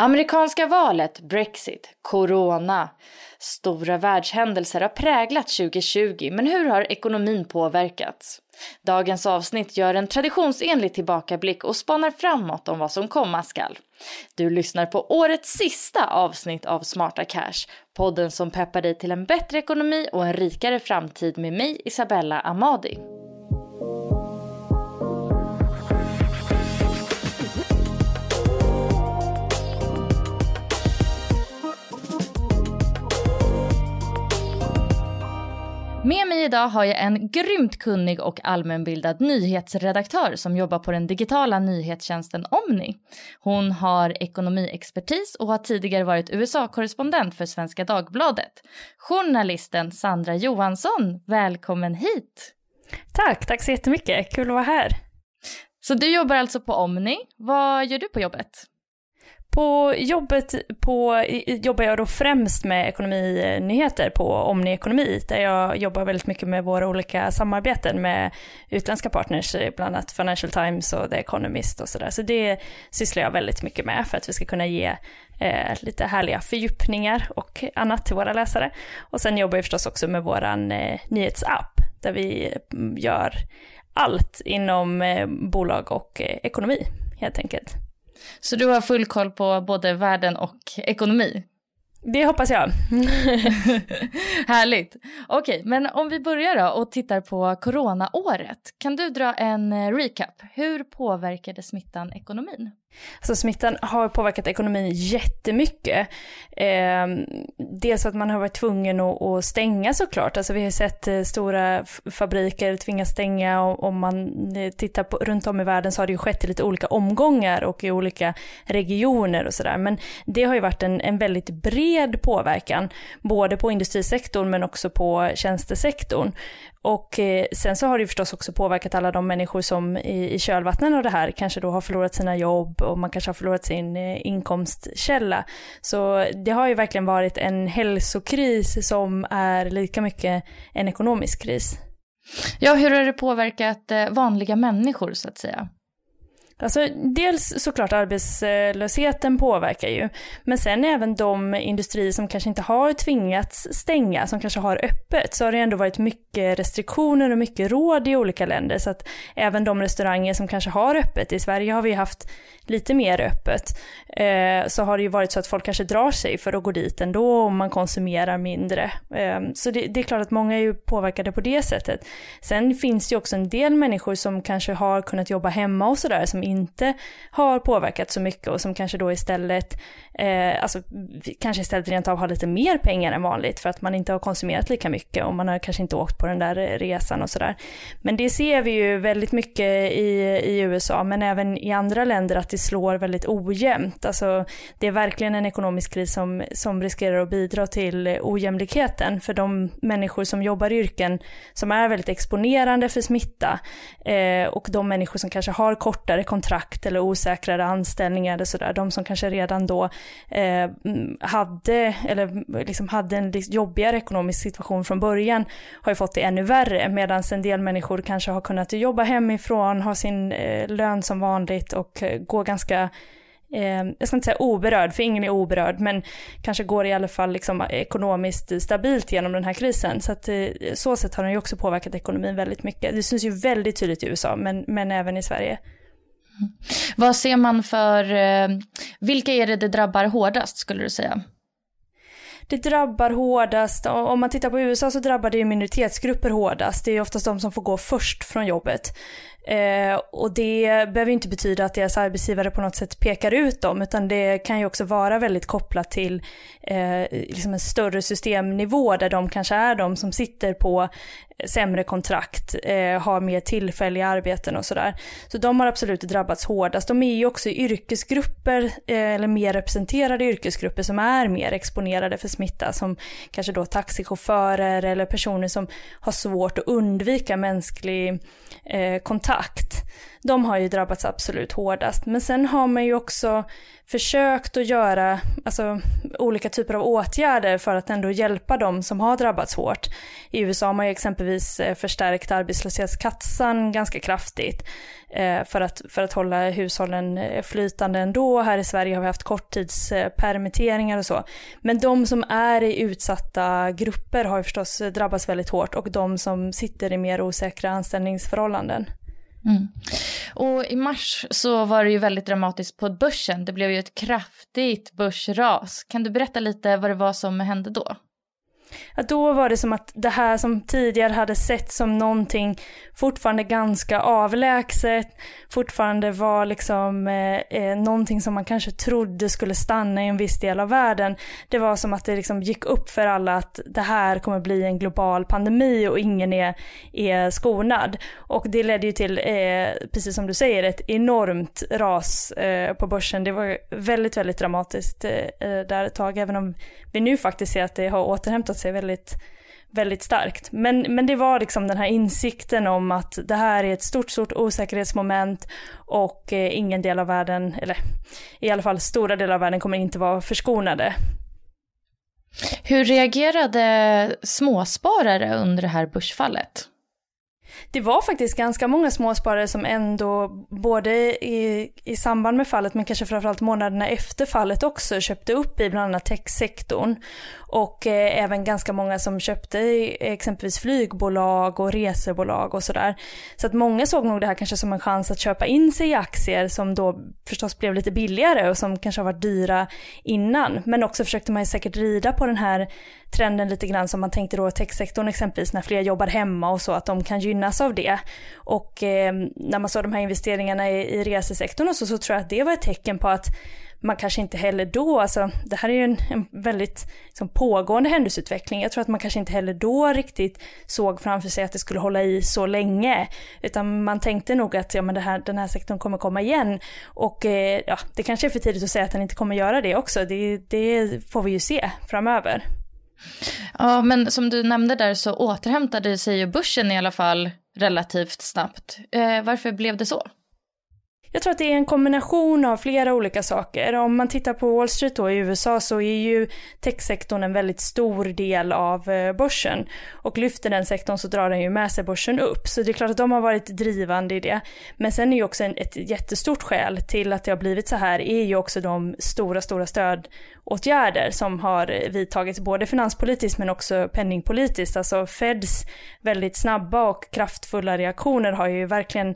Amerikanska valet, Brexit, Corona. Stora världshändelser har präglat 2020, men hur har ekonomin påverkats? Dagens avsnitt gör en traditionsenlig tillbakablick och spanar framåt om vad som komma skall. Du lyssnar på årets sista avsnitt av Smarta Cash, podden som peppar dig till en bättre ekonomi och en rikare framtid med mig, Isabella Amadi. Med mig idag har jag en grymt kunnig och allmänbildad nyhetsredaktör som jobbar på den digitala nyhetstjänsten Omni. Hon har ekonomiexpertis och har tidigare varit USA-korrespondent för Svenska Dagbladet. Journalisten Sandra Johansson, välkommen hit! Tack, tack så jättemycket. Kul att vara här. Så du jobbar alltså på Omni. Vad gör du på jobbet? På jobbet på, jobbar jag då främst med ekonominyheter på Omni Ekonomi, där jag jobbar väldigt mycket med våra olika samarbeten med utländska partners, bland annat Financial Times och The Economist och sådär. Så det sysslar jag väldigt mycket med för att vi ska kunna ge eh, lite härliga fördjupningar och annat till våra läsare. Och sen jobbar jag förstås också med vår eh, nyhetsapp, där vi mm, gör allt inom eh, bolag och eh, ekonomi helt enkelt. Så du har full koll på både världen och ekonomi? Det hoppas jag. Härligt. Okej, men om vi börjar då och tittar på coronaåret. Kan du dra en eh, recap? Hur påverkade smittan ekonomin? Så smittan har påverkat ekonomin jättemycket. Eh, dels att man har varit tvungen att, att stänga såklart. Alltså vi har sett eh, stora fabriker tvingas stänga och om man eh, tittar på, runt om i världen så har det ju skett i lite olika omgångar och i olika regioner och sådär. Men det har ju varit en, en väldigt bred påverkan, både på industrisektorn men också på tjänstesektorn. Och eh, sen så har det ju förstås också påverkat alla de människor som i, i kölvattnen av det här kanske då har förlorat sina jobb och man kanske har förlorat sin eh, inkomstkälla. Så det har ju verkligen varit en hälsokris som är lika mycket en ekonomisk kris. Ja, hur har det påverkat eh, vanliga människor så att säga? Alltså dels såklart arbetslösheten påverkar ju, men sen även de industrier som kanske inte har tvingats stänga, som kanske har öppet, så har det ändå varit mycket restriktioner och mycket råd i olika länder. Så att även de restauranger som kanske har öppet, i Sverige har vi haft lite mer öppet, eh, så har det ju varit så att folk kanske drar sig för att gå dit ändå om man konsumerar mindre. Eh, så det, det, är klart att många är ju påverkade på det sättet. Sen finns det ju också en del människor som kanske har kunnat jobba hemma och sådär, som inte har påverkat så mycket och som kanske då istället, eh, alltså kanske istället rent av har lite mer pengar än vanligt för att man inte har konsumerat lika mycket och man har kanske inte åkt på den där resan och sådär. Men det ser vi ju väldigt mycket i, i USA, men även i andra länder att det slår väldigt ojämnt. Alltså det är verkligen en ekonomisk kris som, som riskerar att bidra till ojämlikheten för de människor som jobbar i yrken som är väldigt exponerande för smitta eh, och de människor som kanske har kortare kontrakt eller osäkrare anställningar eller sådär, de som kanske redan då eh, hade, eller liksom hade en jobbigare ekonomisk situation från början har ju fått det ännu värre medan en del människor kanske har kunnat jobba hemifrån, ha sin eh, lön som vanligt och eh, gå ganska eh, jag ska inte säga oberörd, för ingen är oberörd, men kanske går i alla fall liksom ekonomiskt stabilt genom den här krisen. Så att eh, så sätt har den ju också påverkat ekonomin väldigt mycket. Det syns ju väldigt tydligt i USA, men, men även i Sverige. Vad ser man för, eh, vilka är det det drabbar hårdast skulle du säga? det drabbar hårdast, om man tittar på USA så drabbar det ju minoritetsgrupper hårdast. Det är oftast de som får gå först från jobbet. Eh, och det behöver inte betyda att deras arbetsgivare på något sätt pekar ut dem, utan det kan ju också vara väldigt kopplat till eh, liksom en större systemnivå där de kanske är de som sitter på sämre kontrakt, eh, har mer tillfälliga arbeten och sådär. Så de har absolut drabbats hårdast. De är ju också yrkesgrupper, eh, eller mer representerade yrkesgrupper som är mer exponerade för smitta, som kanske då taxichaufförer eller personer som har svårt att undvika mänsklig eh, kontakt. De har ju drabbats absolut hårdast. Men sen har man ju också försökt att göra alltså, olika typer av åtgärder för att ändå hjälpa dem som har drabbats hårt. I USA har man ju exempelvis eh, förstärkt arbetslöshetskassan ganska kraftigt eh, för att, för att hålla hushållen eh, flytande ändå. Här i Sverige har vi haft korttidspermitteringar och så. Men de som är i utsatta grupper har ju förstås drabbats väldigt hårt och de som sitter i mer osäkra anställningsförhållanden. Mm. Och i mars så var det ju väldigt dramatiskt på börsen. Det blev ju ett kraftigt börsras. Kan du berätta lite vad det var som hände då? Att då var det som att det här som tidigare hade sett som någonting fortfarande ganska avlägset, fortfarande var liksom eh, eh, någonting som man kanske trodde skulle stanna i en viss del av världen. Det var som att det liksom gick upp för alla att det här kommer bli en global pandemi och ingen är, är skonad. Och det ledde ju till, eh, precis som du säger, ett enormt ras eh, på börsen. Det var väldigt, väldigt dramatiskt eh, eh, där ett tag, även om vi nu faktiskt ser att det har återhämtat sig väldigt, väldigt starkt. Men, men det var liksom den här insikten om att det här är ett stort, stort osäkerhetsmoment och eh, ingen del av världen, eller i alla fall stora delar av världen kommer inte vara förskonade. Hur reagerade småsparare under det här börsfallet? Det var faktiskt ganska många småsparare som ändå, både i, i samband med fallet men kanske framförallt månaderna efter fallet också, köpte upp i bland annat techsektorn. Och eh, även ganska många som köpte exempelvis flygbolag och resebolag och sådär. Så att många såg nog det här kanske som en chans att köpa in sig i aktier som då förstås blev lite billigare och som kanske har varit dyra innan. Men också försökte man ju säkert rida på den här trenden lite grann som man tänkte då techsektorn exempelvis när fler jobbar hemma och så att de kan gynnas av det. Och eh, när man såg de här investeringarna i, i resesektorn och så, så tror jag att det var ett tecken på att man kanske inte heller då, alltså det här är ju en, en väldigt liksom, pågående händelseutveckling. Jag tror att man kanske inte heller då riktigt såg framför sig att det skulle hålla i så länge. Utan man tänkte nog att ja, men det här, den här sektorn kommer komma igen. Och eh, ja, det kanske är för tidigt att säga att den inte kommer göra det också. Det, det får vi ju se framöver. Ja, men som du nämnde där så återhämtade sig ju börsen i alla fall relativt snabbt. Eh, varför blev det så? Jag tror att det är en kombination av flera olika saker. Om man tittar på Wall Street då i USA så är ju techsektorn en väldigt stor del av eh, börsen. Och lyfter den sektorn så drar den ju med sig börsen upp. Så det är klart att de har varit drivande i det. Men sen är ju också en, ett jättestort skäl till att det har blivit så här är ju också de stora, stora stöd åtgärder som har vidtagits både finanspolitiskt men också penningpolitiskt. Alltså Feds väldigt snabba och kraftfulla reaktioner har ju verkligen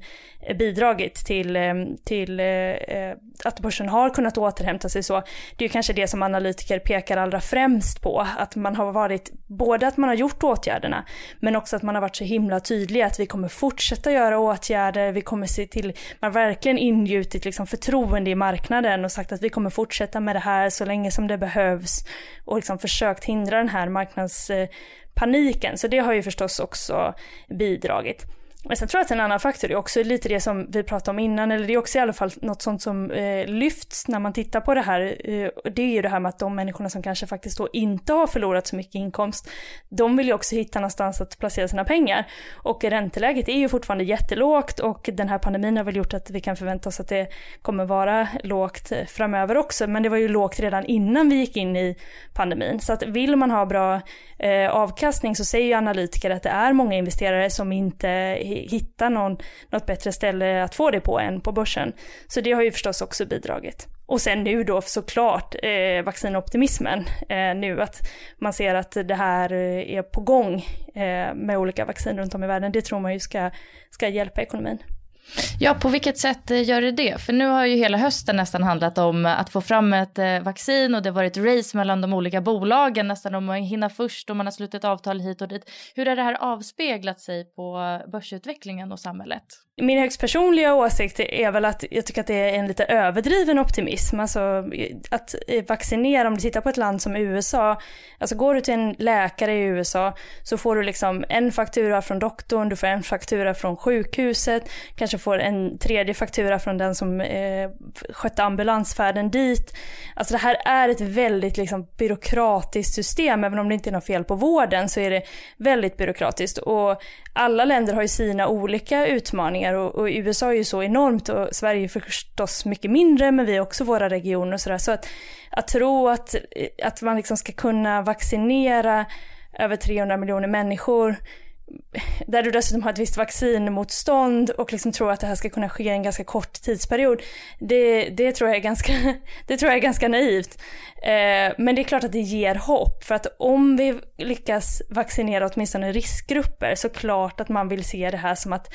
bidragit till eh, till eh, att börsen har kunnat återhämta sig så. Det är ju kanske det som analytiker pekar allra främst på, att man har varit, både att man har gjort åtgärderna, men också att man har varit så himla tydlig att vi kommer fortsätta göra åtgärder, vi kommer se till, man har verkligen ingjutit liksom förtroende i marknaden och sagt att vi kommer fortsätta med det här så länge som det behövs och liksom försökt hindra den här marknadspaniken. Så det har ju förstås också bidragit. Men sen tror jag att en annan faktor är också lite det som vi pratade om innan, eller det är också i alla fall något sånt som eh, lyfts när man tittar på det här. Eh, det är ju det här med att de människorna som kanske faktiskt då inte har förlorat så mycket inkomst, de vill ju också hitta någonstans att placera sina pengar. Och ränteläget är ju fortfarande jättelågt och den här pandemin har väl gjort att vi kan förvänta oss att det kommer vara lågt eh, framöver också, men det var ju lågt redan innan vi gick in i pandemin. Så att vill man ha bra eh, avkastning så säger ju analytiker att det är många investerare som inte hittar någon, något bättre ställe att få det på än på börsen. Så det har ju förstås också bidragit. Och sen nu då såklart eh, vaccinoptimismen eh, nu att man ser att det här eh, är på gång eh, med olika vaccin runt om i världen. Det tror man ju ska, ska hjälpa ekonomin. Ja, på vilket sätt eh, gör det det? För nu har ju hela hösten nästan handlat om eh, att få fram ett eh, vaccin och det har varit race mellan de olika bolagen nästan om att hinna först och man har slutit avtal hit och dit. Hur har det här avspeglat sig på börsutvecklingen och samhället? Min högst personliga åsikt är väl att jag tycker att det är en lite överdriven optimism. Alltså att vaccinera, om du tittar på ett land som USA, alltså går du till en läkare i USA så får du liksom en faktura från doktorn, du får en faktura från sjukhuset, kanske får en tredje faktura från den som eh, skötte ambulansfärden dit. Alltså det här är ett väldigt liksom byråkratiskt system, även om det inte är något fel på vården så är det väldigt byråkratiskt. Och alla länder har ju sina olika utmaningar och, och, USA är ju så enormt och Sverige är förstås mycket mindre men vi har också våra regioner och sådär. Så att, att tro att, att man liksom ska kunna vaccinera över 300 miljoner människor där du dessutom har ett visst vaccinmotstånd och liksom tror att det här ska kunna ske i en ganska kort tidsperiod. Det, det, tror, jag är ganska, det tror jag är ganska naivt. Eh, men det är klart att det ger hopp för att om vi lyckas vaccinera åtminstone riskgrupper så klart att man vill se det här som att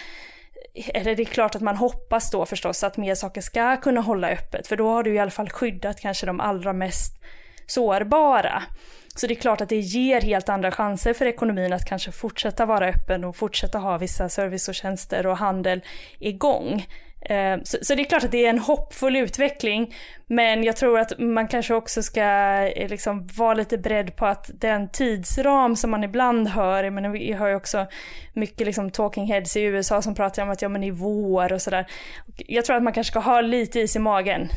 eller det är klart att man hoppas då förstås att mer saker ska kunna hålla öppet för då har du i alla fall skyddat kanske de allra mest sårbara. Så det är klart att det ger helt andra chanser för ekonomin att kanske fortsätta vara öppen och fortsätta ha vissa service och tjänster och handel igång. Eh, så, så, det är klart att det är en hoppfull utveckling, men jag tror att man kanske också ska eh, liksom vara lite beredd på att den tidsram som man ibland hör, men vi hör ju också mycket liksom talking heads i USA som pratar om att ja men i vår och sådär. Jag tror att man kanske ska ha lite is i magen.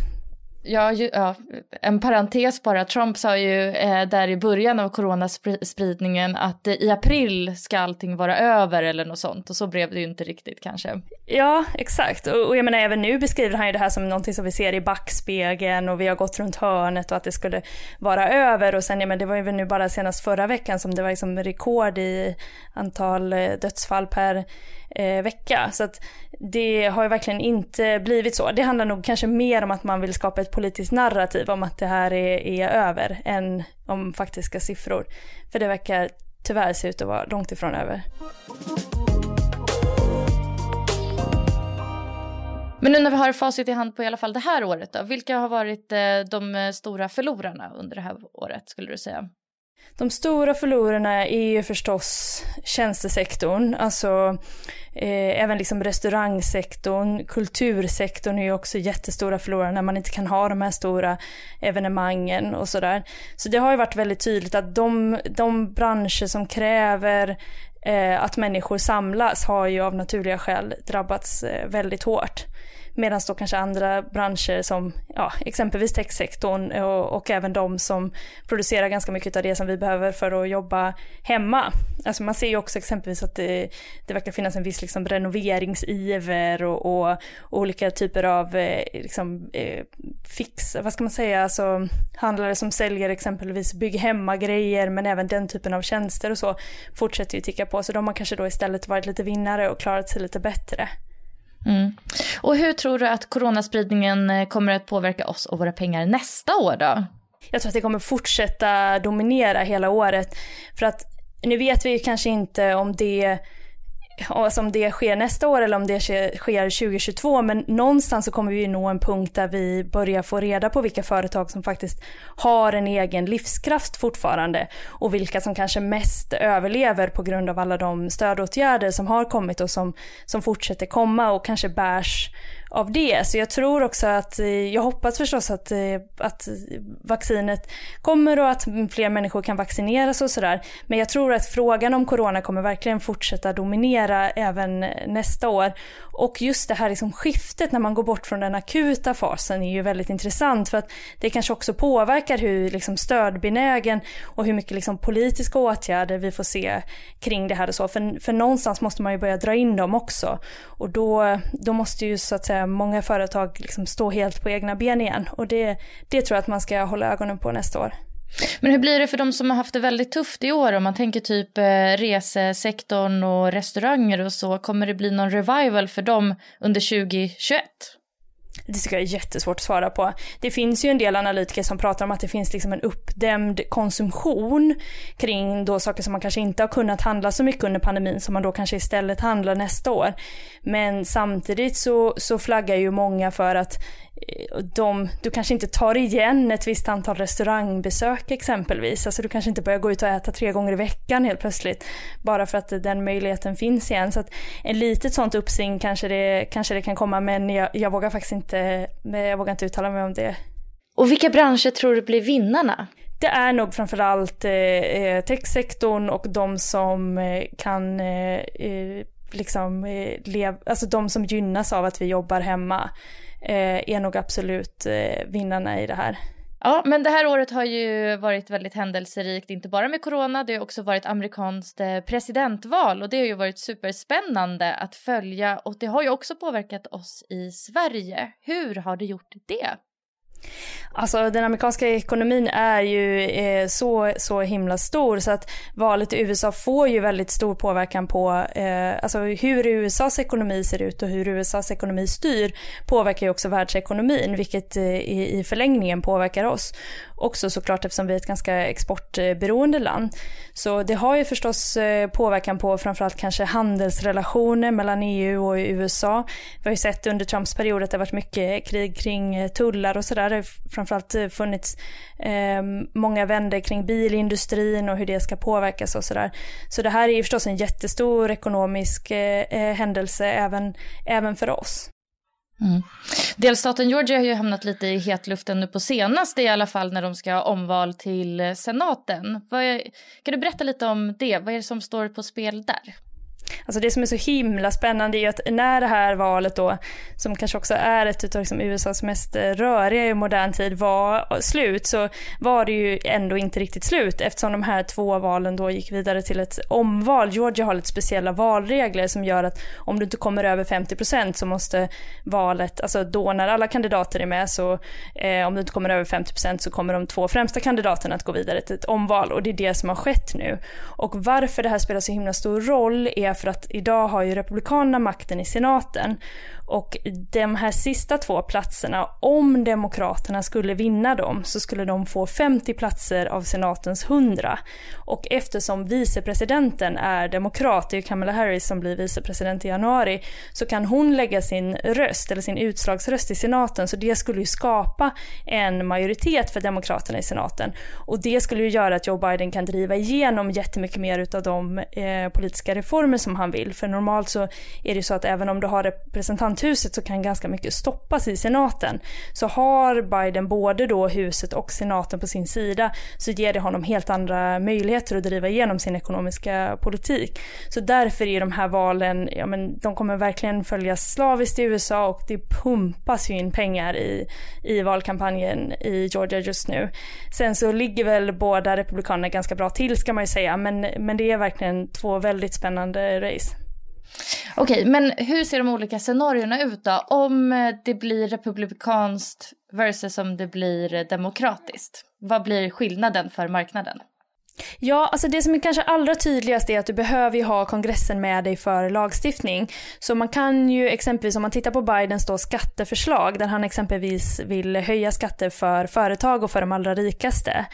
Ja, ju, ja, en parentes bara. Trump sa ju eh, där i början av coronaspridningen att eh, i april ska allting vara över eller något sånt och så blev det ju inte riktigt kanske. Ja, exakt. Och, och jag menar även nu beskriver han ju det här som någonting som vi ser i backspegeln och vi har gått runt hörnet och att det skulle vara över och sen, ja men det var ju nu bara senast förra veckan som det var liksom rekord i antal eh, dödsfall per eh, vecka. Så att det har ju verkligen inte blivit så. Det handlar nog kanske mer om att man vill skapa ett politiskt narrativ om att det här är, är över än om faktiska siffror. För det verkar tyvärr se ut att vara långt ifrån över. Men nu när vi har facit i hand på i alla fall det här året då, vilka har varit eh, de eh, stora förlorarna under det här året skulle du säga? De stora förlorarna är ju förstås tjänstesektorn, alltså eh, även liksom restaurangsektorn, kultursektorn är ju också jättestora förlorare när man inte kan ha de här stora evenemangen och sådär. Så det har ju varit väldigt tydligt att de, de branscher som kräver eh, att människor samlas har ju av naturliga skäl drabbats eh, väldigt hårt. Medan då kanske andra branscher som ja, exempelvis techsektorn och, och även de som producerar ganska mycket av det som vi behöver för att jobba hemma. Alltså man ser ju också exempelvis att det, det verkar finnas en viss liksom renoveringsiver och, och, olika typer av eh, liksom, eh, fix, vad ska man säga, alltså handlare som säljer exempelvis bygg hemma-grejer men även den typen av tjänster och så fortsätter ju ticka på. Så de har kanske då istället varit lite vinnare och klarat sig lite bättre. Mm. Och hur tror du att coronaspridningen eh, kommer att påverka oss och våra pengar nästa år då? Jag tror att det kommer fortsätta dominera hela året. För att nu vet vi kanske inte om det alltså om det sker nästa år eller om det sker 2022, men någonstans så kommer vi nå en punkt där vi börjar få reda på vilka företag som faktiskt har en egen livskraft fortfarande och vilka som kanske mest överlever på grund av alla de stödåtgärder som har kommit och som, som fortsätter komma och kanske bärs av det. Så jag tror också att, eh, jag hoppas förstås att, eh, att vaccinet kommer och att fler människor kan vaccineras och sådär. Men jag tror att frågan om corona kommer verkligen fortsätta dominera även nästa år. Och just det här liksom skiftet när man går bort från den akuta fasen är ju väldigt intressant för att det kanske också påverkar hur liksom stödbenägen och hur mycket liksom politiska åtgärder vi får se kring det här och så. För, för någonstans måste man ju börja dra in dem också. Och då, då måste ju så att säga många företag liksom stå helt på egna ben igen. Och det, det tror jag att man ska hålla ögonen på nästa år. Men hur blir det för de som har haft det väldigt tufft i år? Om man tänker typ eh, resesektorn och restauranger och så. Kommer det bli någon revival för dem under 2021? Det tycker jag är jättesvårt att svara på. Det finns ju en del analytiker som pratar om att det finns liksom en uppdämd konsumtion kring då saker som man kanske inte har kunnat handla så mycket under pandemin som man då kanske istället handlar nästa år. Men samtidigt så, så flaggar ju många för att de, du kanske inte tar igen ett visst antal restaurangbesök exempelvis. Alltså du kanske inte börjar gå ut och äta tre gånger i veckan helt plötsligt. Bara för att den möjligheten finns igen. Så att en litet sånt uppsving kanske det, kanske det kan komma men jag, jag vågar faktiskt inte, jag vågar inte uttala mig om det. Och vilka branscher tror du blir vinnarna? Det är nog framförallt eh, eh techsektorn och de som eh, kan eh, eh liksom eh, lev, alltså de som gynnas av att vi jobbar hemma eh, Eh, är nog absolut eh, vinnarna i det här. Ja, men det här året har ju varit väldigt händelserikt, inte bara med corona, det har också varit amerikanskt eh, presidentval och det har ju varit superspännande att följa och det har ju också påverkat oss i Sverige. Hur har det gjort det? Alltså den amerikanska ekonomin är ju eh, så, så himla stor så att valet i USA får ju väldigt stor påverkan på eh, alltså hur USAs ekonomi ser ut och hur USAs ekonomi styr påverkar ju också världsekonomin vilket eh, i, i förlängningen påverkar oss också såklart eftersom vi är ett ganska exportberoende land. Så det har ju förstås eh, påverkan på framförallt kanske handelsrelationer mellan EU och USA. Vi har ju sett under Trumps period att det har varit mycket krig kring eh, tullar och sådär. Det har framförallt eh, funnits eh, många vänder kring bilindustrin och hur det ska påverkas och sådär. Så det här är ju förstås en jättestor ekonomisk eh, händelse även, även för oss. Mm. Delstaten Georgia har ju hamnat lite i hetluften nu på senaste i alla fall när de ska ha omval till eh, senaten. Är, kan du berätta lite om det? Vad är det som står på spel där? Alltså det som är så himla spännande är att när det här valet då, som kanske också är ett av liksom USAs mest eh, röriga i modern tid, var slut så var det ju ändå inte riktigt slut eftersom de här två valen då gick vidare till ett omval. Georgia har lite speciella valregler som gör att om du inte kommer över 50% så måste valet, alltså då när alla kandidater är med så eh, om du inte kommer över 50% så kommer de två främsta kandidaterna att gå vidare till ett omval och det är det som har skett nu. Och varför det här spelar så himla stor roll är för att idag har ju Republikanerna makten i senaten och de här sista två platserna, om Demokraterna skulle vinna dem så skulle de få 50 platser av senatens 100. Och eftersom vicepresidenten är demokrat, det är Kamala Harris som blir vicepresident i januari, så kan hon lägga sin röst, eller sin utslagsröst i senaten, så det skulle ju skapa en majoritet för Demokraterna i senaten. Och det skulle ju göra att Joe Biden kan driva igenom jättemycket mer utav de eh, politiska reformer som han vill. För normalt så är det ju så att även om du har representanthuset så kan ganska mycket stoppas i senaten. Så har Biden både då huset och senaten på sin sida så ger det honom helt andra möjligheter att driva igenom sin ekonomiska politik. Så därför är de här valen, ja men de kommer verkligen följas slaviskt i USA och det pumpas ju in pengar i, i valkampanjen i Georgia just nu. Sen så ligger väl båda republikanerna ganska bra till ska man ju säga, men, men det är verkligen två väldigt spännande race. Okej, men hur ser de olika scenarierna ut då? Om eh, det blir republikanskt versus om det blir eh, demokratiskt. Vad blir skillnaden för marknaden? Ja, alltså det som är kanske allra tydligast är att du behöver ju ha kongressen med dig för lagstiftning. Så man kan ju exempelvis, om man tittar på Bidens då skatteförslag, där han exempelvis vill höja skatter för företag och för de allra rikaste.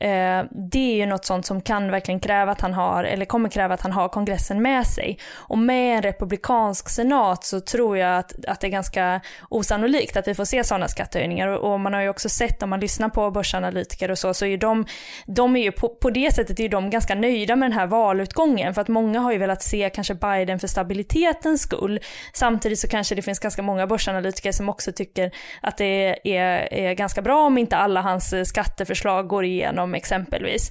Eh, det är ju något sånt som kan verkligen kräva att han har, eller kommer kräva att han har kongressen med sig. Och med en republikansk senat så tror jag att, att det är ganska osannolikt att vi får se sådana skattehöjningar. Och, och man har ju också sett om man lyssnar på börsanalytiker och så, så är ju de, de är ju på, på det det sättet är de ganska nöjda med den här valutgången. För att många har ju velat se kanske Biden för stabilitetens skull. Samtidigt så kanske det finns ganska många börsanalytiker som också tycker att det är, är ganska bra om inte alla hans eh, skatteförslag går igenom exempelvis.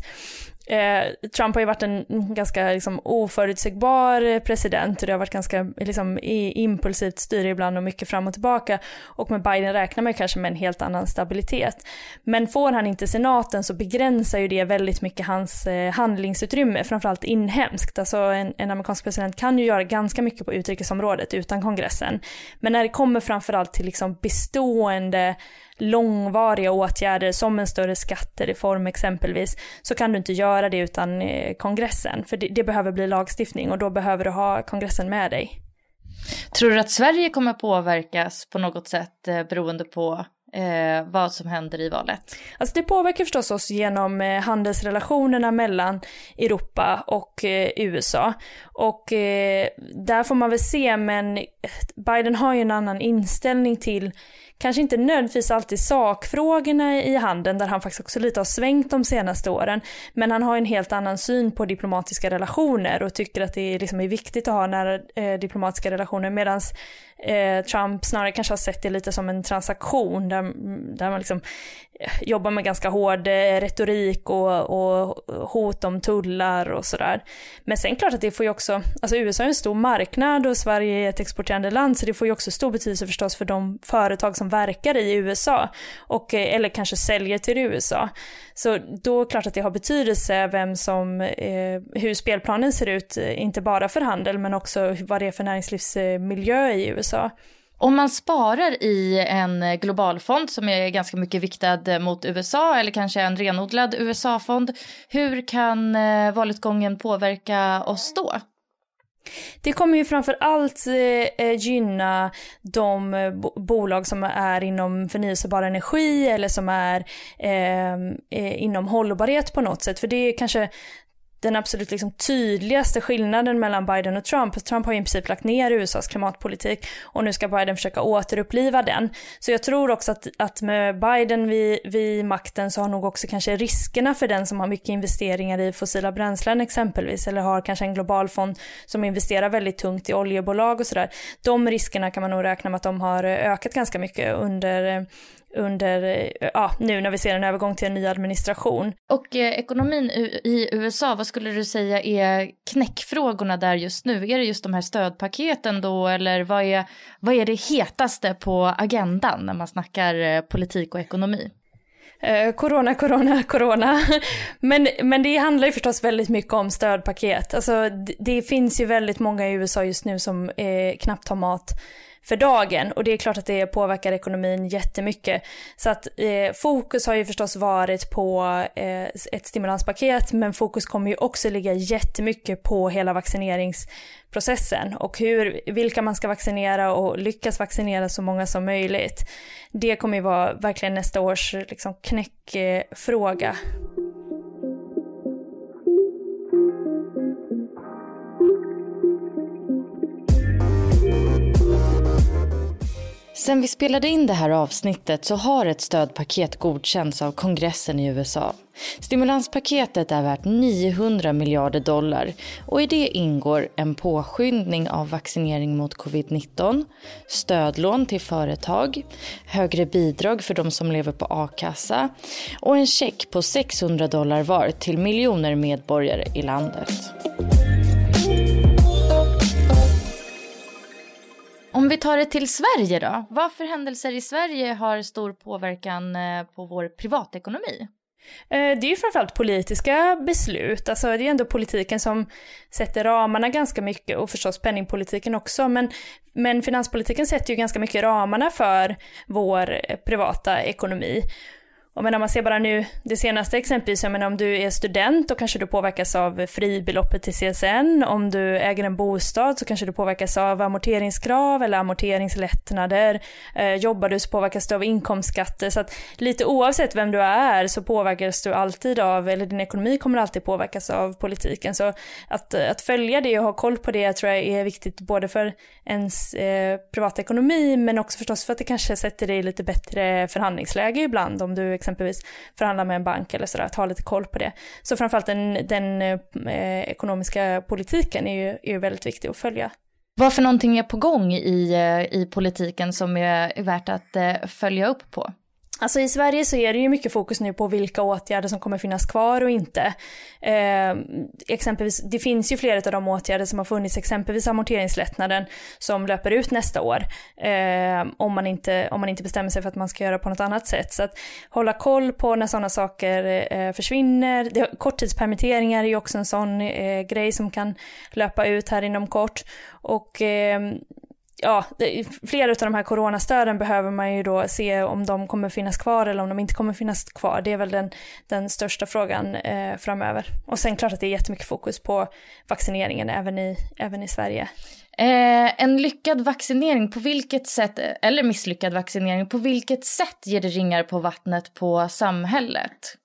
Eh, Trump har ju varit en ganska liksom, oförutsägbar president och det har varit ganska liksom, impulsivt styre ibland och mycket fram och tillbaka. Och med Biden räknar man ju kanske med en helt annan stabilitet. Men får han inte senaten så begränsar ju det väldigt mycket hans eh, handlingsutrymme, framförallt inhemskt. Alltså en, en amerikansk president kan ju göra ganska mycket på utrikesområdet utan kongressen. Men när det kommer framförallt till liksom bestående långvariga åtgärder som en större skattereform exempelvis, så kan du inte göra det utan eh, kongressen. För det, det behöver bli lagstiftning och då behöver du ha kongressen med dig. Tror du att Sverige kommer påverkas på något sätt eh, beroende på eh, vad som händer i valet? Alltså det påverkar förstås oss genom eh, handelsrelationerna mellan Europa och eh, USA. Och eh, där får man väl se, men Biden har ju en annan inställning till kanske inte nödvändigtvis alltid sakfrågorna i handeln, där han faktiskt också lite har svängt de senaste åren, men han har en helt annan syn på diplomatiska relationer och tycker att det liksom är viktigt att ha nära eh, diplomatiska relationer, medan eh, Trump snarare kanske har sett det lite som en transaktion där, där man liksom eh, jobbar med ganska hård eh, retorik och, och hot om tullar och sådär. Men sen klart att det får ju också, alltså USA är en stor marknad och Sverige är ett exporterande land så det får ju också stor betydelse förstås för de företag som verkar i USA och, eh, eller kanske säljer till USA. Så då är det klart att det har betydelse vem som, eh, hur spelplanen ser ut, eh, inte bara för handel men också vad det är för näringslivsmiljö i USA. Om man sparar i en globalfond som är ganska mycket viktad mot USA eller kanske en renodlad USA-fond, hur kan eh, valutgången påverka oss då? Det kommer ju framför allt eh, eh, gynna de eh, bolag som är inom förnyelsebar energi eller som är ehm, eh, inom hållbarhet på något sätt. För det är kanske den absolut liksom tydligaste skillnaden mellan Biden och Trump. Trump har ju i princip lagt ner USAs klimatpolitik och nu ska Biden försöka återuppliva den. Så jag tror också att, att med Biden vid, vid makten så har nog också kanske riskerna för den som har mycket investeringar i fossila bränslen exempelvis, eller har kanske en global fond som investerar väldigt tungt i oljebolag och sådär. De riskerna kan man nog räkna med att de har eh, ökat ganska mycket under eh, under, ja, nu när vi ser en övergång till en ny administration. Och eh, ekonomin i USA, vad skulle du säga är knäckfrågorna där just nu? Är det just de här stödpaketen då eller vad är, vad är det hetaste på agendan när man snackar eh, politik och ekonomi? Eh, corona, corona, corona. Men, men det handlar ju förstås väldigt mycket om stödpaket. Alltså, det, det finns ju väldigt många i USA just nu som eh, knappt har mat för dagen och det är klart att det påverkar ekonomin jättemycket. Så att eh, fokus har ju förstås varit på eh, ett stimulanspaket men fokus kommer ju också ligga jättemycket på hela vaccineringsprocessen och hur, vilka man ska vaccinera och lyckas vaccinera så många som möjligt. Det kommer ju vara verkligen nästa års liksom, knäckfråga. Sen vi spelade in det här avsnittet så har ett stödpaket godkänts av kongressen i USA. Stimulanspaketet är värt 900 miljarder dollar och i det ingår en påskyndning av vaccinering mot covid-19, stödlån till företag, högre bidrag för de som lever på a-kassa och en check på 600 dollar var till miljoner medborgare i landet. Om vi tar det till Sverige då. Vad för händelser i Sverige har stor påverkan eh, på vår privatekonomi? Eh, det är ju framförallt politiska beslut, alltså det är ändå politiken som sätter ramarna ganska mycket och förstås penningpolitiken också, men, men finanspolitiken sätter ju ganska mycket ramarna för vår eh, privata ekonomi och men om man ser bara nu det senaste exempelvis, jag menar om du är student då kanske du påverkas av fribeloppet till CSN, om du äger en bostad så kanske du påverkas av amorteringskrav eller amorteringslättnader, eh, jobbar du så påverkas du av inkomstskatter, så att lite oavsett vem du är så påverkas du alltid av, eller din ekonomi kommer alltid påverkas av politiken. Så att, eh, att följa det och ha koll på det tror jag är viktigt både för ens eh, privatekonomi men också förstås för att det kanske sätter dig i lite bättre förhandlingsläge ibland om du exempelvis förhandlar med en bank eller sådär, att ha lite koll på det. Så framförallt den, den eh, ekonomiska politiken är ju, är ju väldigt viktig att följa. Vad för någonting är på gång i, eh, i politiken som är värt att eh, följa upp på? Alltså i Sverige så är det ju mycket fokus nu på vilka åtgärder som kommer finnas kvar och inte. Eh, exempelvis, det finns ju flera av de åtgärder som har funnits, exempelvis amorteringslättnaden som löper ut nästa år. Eh, om, man inte, om man inte bestämmer sig för att man ska göra på något annat sätt. Så att hålla koll på när sådana saker eh, försvinner. Det, korttidspermitteringar är ju också en sån eh, grej som kan löpa ut här inom kort. Och ehm, ja, flera av de här coronastöden behöver man ju då se om de kommer finnas kvar eller om de inte kommer finnas kvar. Det är väl den, den största frågan eh, framöver. Och sen klart att det är jättemycket fokus på vaccineringen även i, även i Sverige. Eh, en lyckad vaccinering, på vilket sätt, eller misslyckad vaccinering, på vilket sätt ger det ringar på vattnet på samhället?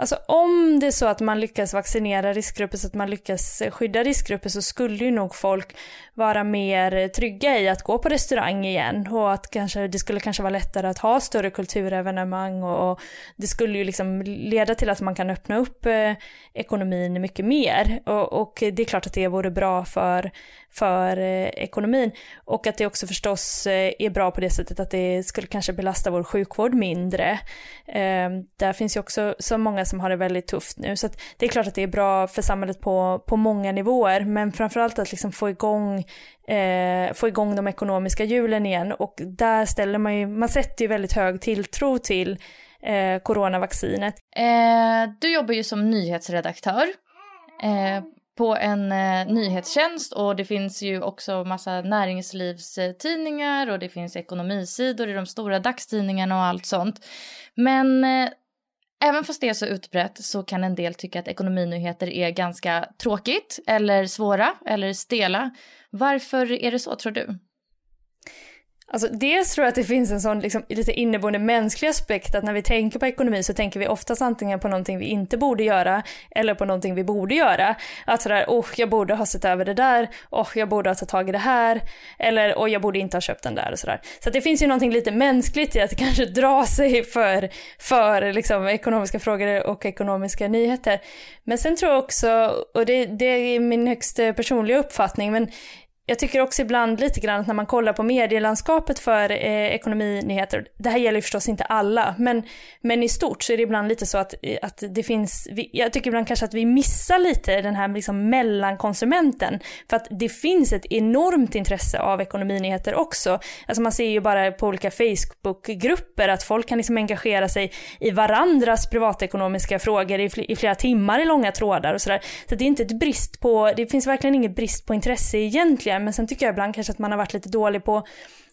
Alltså om det är så att man lyckas vaccinera riskgrupper så att man lyckas eh, skydda riskgrupper så skulle ju nog folk vara mer eh, trygga i att gå på restaurang igen. Och att kanske, det skulle kanske vara lättare att ha större kulturevenemang och, och det skulle ju liksom leda till att man kan öppna upp eh, ekonomin mycket mer. Och, och, det är klart att det vore bra för, för eh, ekonomin. Och att det också förstås eh, är bra på det sättet att det skulle kanske belasta vår sjukvård mindre. Eh, där finns ju också så många som har det väldigt tufft nu så att det är klart att det är bra för samhället på, på många nivåer men framförallt att liksom få igång eh, få igång de ekonomiska hjulen igen och där ställer man ju, man sätter ju väldigt hög tilltro till eh, coronavaccinet. Eh, du jobbar ju som nyhetsredaktör eh, på en eh, nyhetstjänst och det finns ju också massa näringslivstidningar och det finns ekonomisidor i de stora dagstidningarna och allt sånt. Men eh, Även fast det är så utbrett så kan en del tycka att ekonominyheter är ganska tråkigt eller svåra eller stela. Varför är det så tror du? Alltså dels tror jag att det finns en sån liksom, lite inneboende mänsklig aspekt att när vi tänker på ekonomi så tänker vi oftast antingen på någonting vi inte borde göra eller på någonting vi borde göra. Att sådär, oh jag borde ha sett över det där, oh jag borde ha tagit tag i det här, eller oh jag borde inte ha köpt den där och sådär. Så det finns ju någonting lite mänskligt i att kanske dra sig för, för liksom, ekonomiska frågor och ekonomiska nyheter. Men sen tror jag också, och det, det är min högst eh, personliga uppfattning, men jag tycker också ibland lite grann att när man kollar på medielandskapet för eh, ekonominyheter, det här gäller ju förstås inte alla, men, men i stort så är det ibland lite så att, eh, att det finns, jag tycker ibland kanske att vi missar lite den här liksom mellankonsumenten, för att det finns ett enormt intresse av ekonominyheter också. Alltså man ser ju bara på olika Facebookgrupper att folk kan liksom engagera sig i varandras privatekonomiska frågor i, i flera timmar i långa trådar och sådär. Så det är inte ett brist på, det finns verkligen ingen brist på intresse egentligen men sen tycker jag ibland kanske att man har varit lite dålig på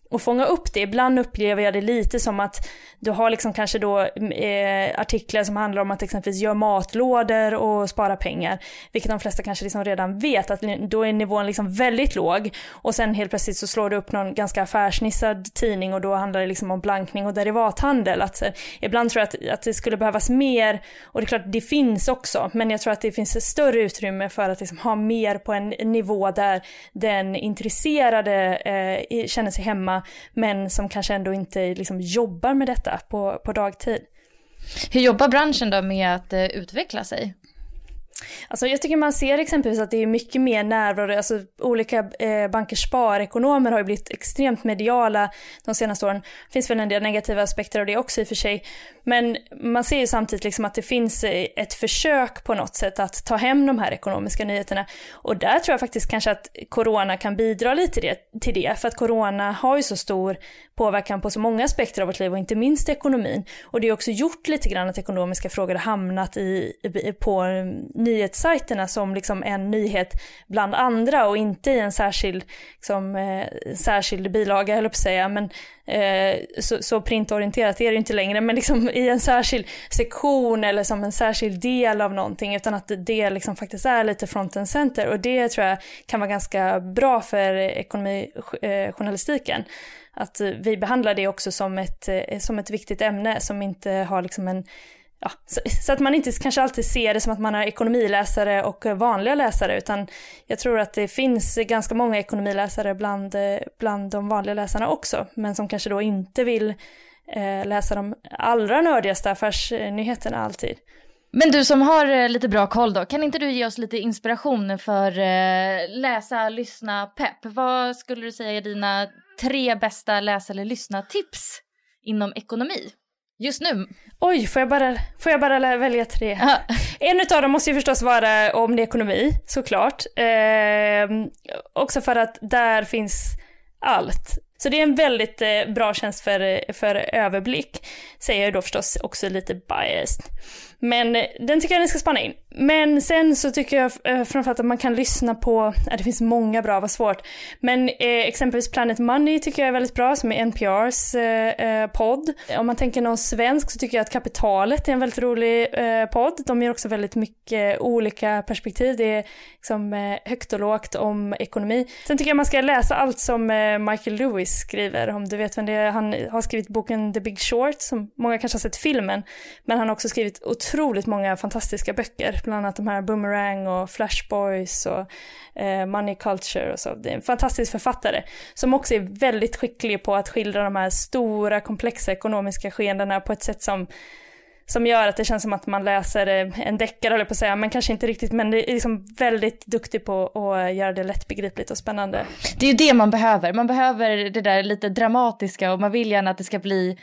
och fånga upp det. Ibland upplever jag det lite som att du har liksom kanske då eh, artiklar som handlar om att exempelvis göra matlådor och spara pengar. Vilket de flesta kanske liksom redan vet att då är nivån liksom väldigt låg. Och sen helt plötsligt så slår du upp någon ganska affärsnissad tidning och då handlar det liksom om blankning och derivathandel. Att, eh, ibland tror jag att, att det skulle behövas mer, och det är klart det finns också, men jag tror att det finns ett större utrymme för att liksom ha mer på en nivå där den intresserade eh, känner sig hemma men som kanske ändå inte liksom jobbar med detta på, på dagtid. Hur jobbar branschen då med att eh, utveckla sig? Alltså jag tycker man ser exempelvis att det är mycket mer närvaro, alltså olika eh, bankers sparekonomer har ju blivit extremt mediala de senaste åren. Det finns väl en del negativa aspekter av det också i och för sig. Men man ser ju samtidigt liksom att det finns eh, ett försök på något sätt att ta hem de här ekonomiska nyheterna. Och där tror jag faktiskt kanske att corona kan bidra lite till det, till det för att corona har ju så stor påverkan på så många aspekter av vårt liv och inte minst ekonomin. Och det har också gjort lite grann att ekonomiska frågor har hamnat i, på nyhetssajterna som liksom en nyhet bland andra och inte i en särskild, liksom, eh, särskild bilaga, höll jag på att säga. Men, eh, så, så, printorienterat är det inte längre, men liksom i en särskild sektion eller som en särskild del av någonting, utan att det liksom faktiskt är lite front and center. Och det tror jag kan vara ganska bra för ekonomijournalistiken. Eh, att vi behandlar det också som ett, eh, som ett viktigt ämne som inte har liksom en ja, så, så, att man inte kanske alltid ser det som att man har ekonomiläsare och eh, vanliga läsare, utan jag tror att det finns ganska många ekonomiläsare bland, eh, bland de vanliga läsarna också, men som kanske då inte vill eh, läsa de allra nördigaste affärsnyheterna alltid. Men du som har eh, lite bra koll då, kan inte du ge oss lite inspiration för eh, läsa, lyssna, pepp? Vad skulle du säga är dina tre bästa läsa eller lyssna tips inom ekonomi? Just nu? Oj, får jag bara, får jag bara välja tre? en av dem måste ju förstås vara om det är ekonomi, såklart. Eh, också för att där finns allt. Så det är en väldigt eh, bra tjänst för, för överblick. Säger jag då förstås också lite biased. Men eh, den tycker jag ni ska spana in. Men sen så tycker jag eh, framförallt att man kan lyssna på, ja, det finns många bra, vad svårt. Men eh, exempelvis Planet Money tycker jag är väldigt bra, som är NPRs eh, eh, podd. Om man tänker någon svensk så tycker jag att Kapitalet är en väldigt rolig eh, podd. De ger också väldigt mycket olika perspektiv. Det är liksom eh, högt och lågt om ekonomi. Sen tycker jag man ska läsa allt som Michael Lewis skriver, om du vet vem det är. Han har skrivit boken The Big Short, som många kanske har sett filmen. Men han har också skrivit otroligt många fantastiska böcker, bland annat de här Boomerang och Flash Boys och eh, Money Culture och så. Det är en fantastisk författare som också är väldigt skicklig på att skildra de här stora komplexa ekonomiska skeendena på ett sätt som som gör att det känns som att man läser eh, en deckare, eller på att säga, men kanske inte riktigt, men det är liksom väldigt duktig på att eh, göra det lättbegripligt och spännande. Det är ju det man behöver, man behöver det där lite dramatiska och man vill gärna att det ska bli,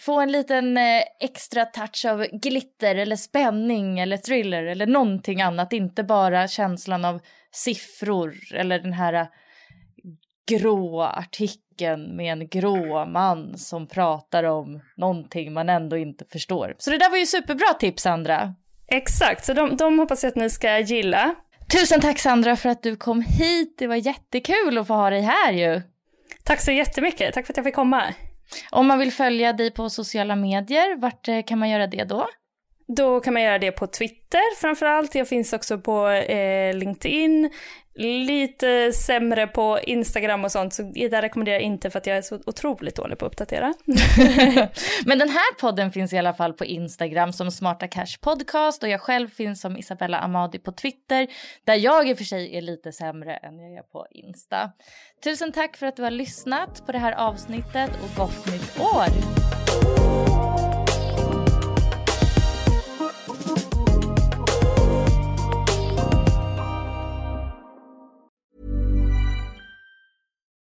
få en liten eh, extra touch av glitter eller spänning eller thriller eller någonting annat, inte bara känslan av siffror eller den här grå artikeln med en grå man som pratar om någonting man ändå inte förstår. Så det där var ju superbra tips Sandra. Exakt, så de, de hoppas jag att ni ska gilla. Tusen tack Sandra för att du kom hit. Det var jättekul att få ha dig här ju. Tack så jättemycket. Tack för att jag fick komma. Om man vill följa dig på sociala medier, vart eh, kan man göra det då? Då kan man göra det på Twitter framförallt. Jag finns också på eh, LinkedIn, lite sämre på Instagram och sånt, så där rekommenderar jag inte för att jag är så otroligt dålig på att uppdatera. Men den här podden finns i alla fall på Instagram som Smarta Cash Podcast och jag själv finns som Isabella Amadi på Twitter där jag i och för sig är lite sämre än jag är på Insta. Tusen tack för att du har lyssnat på det här avsnittet och gott nytt år!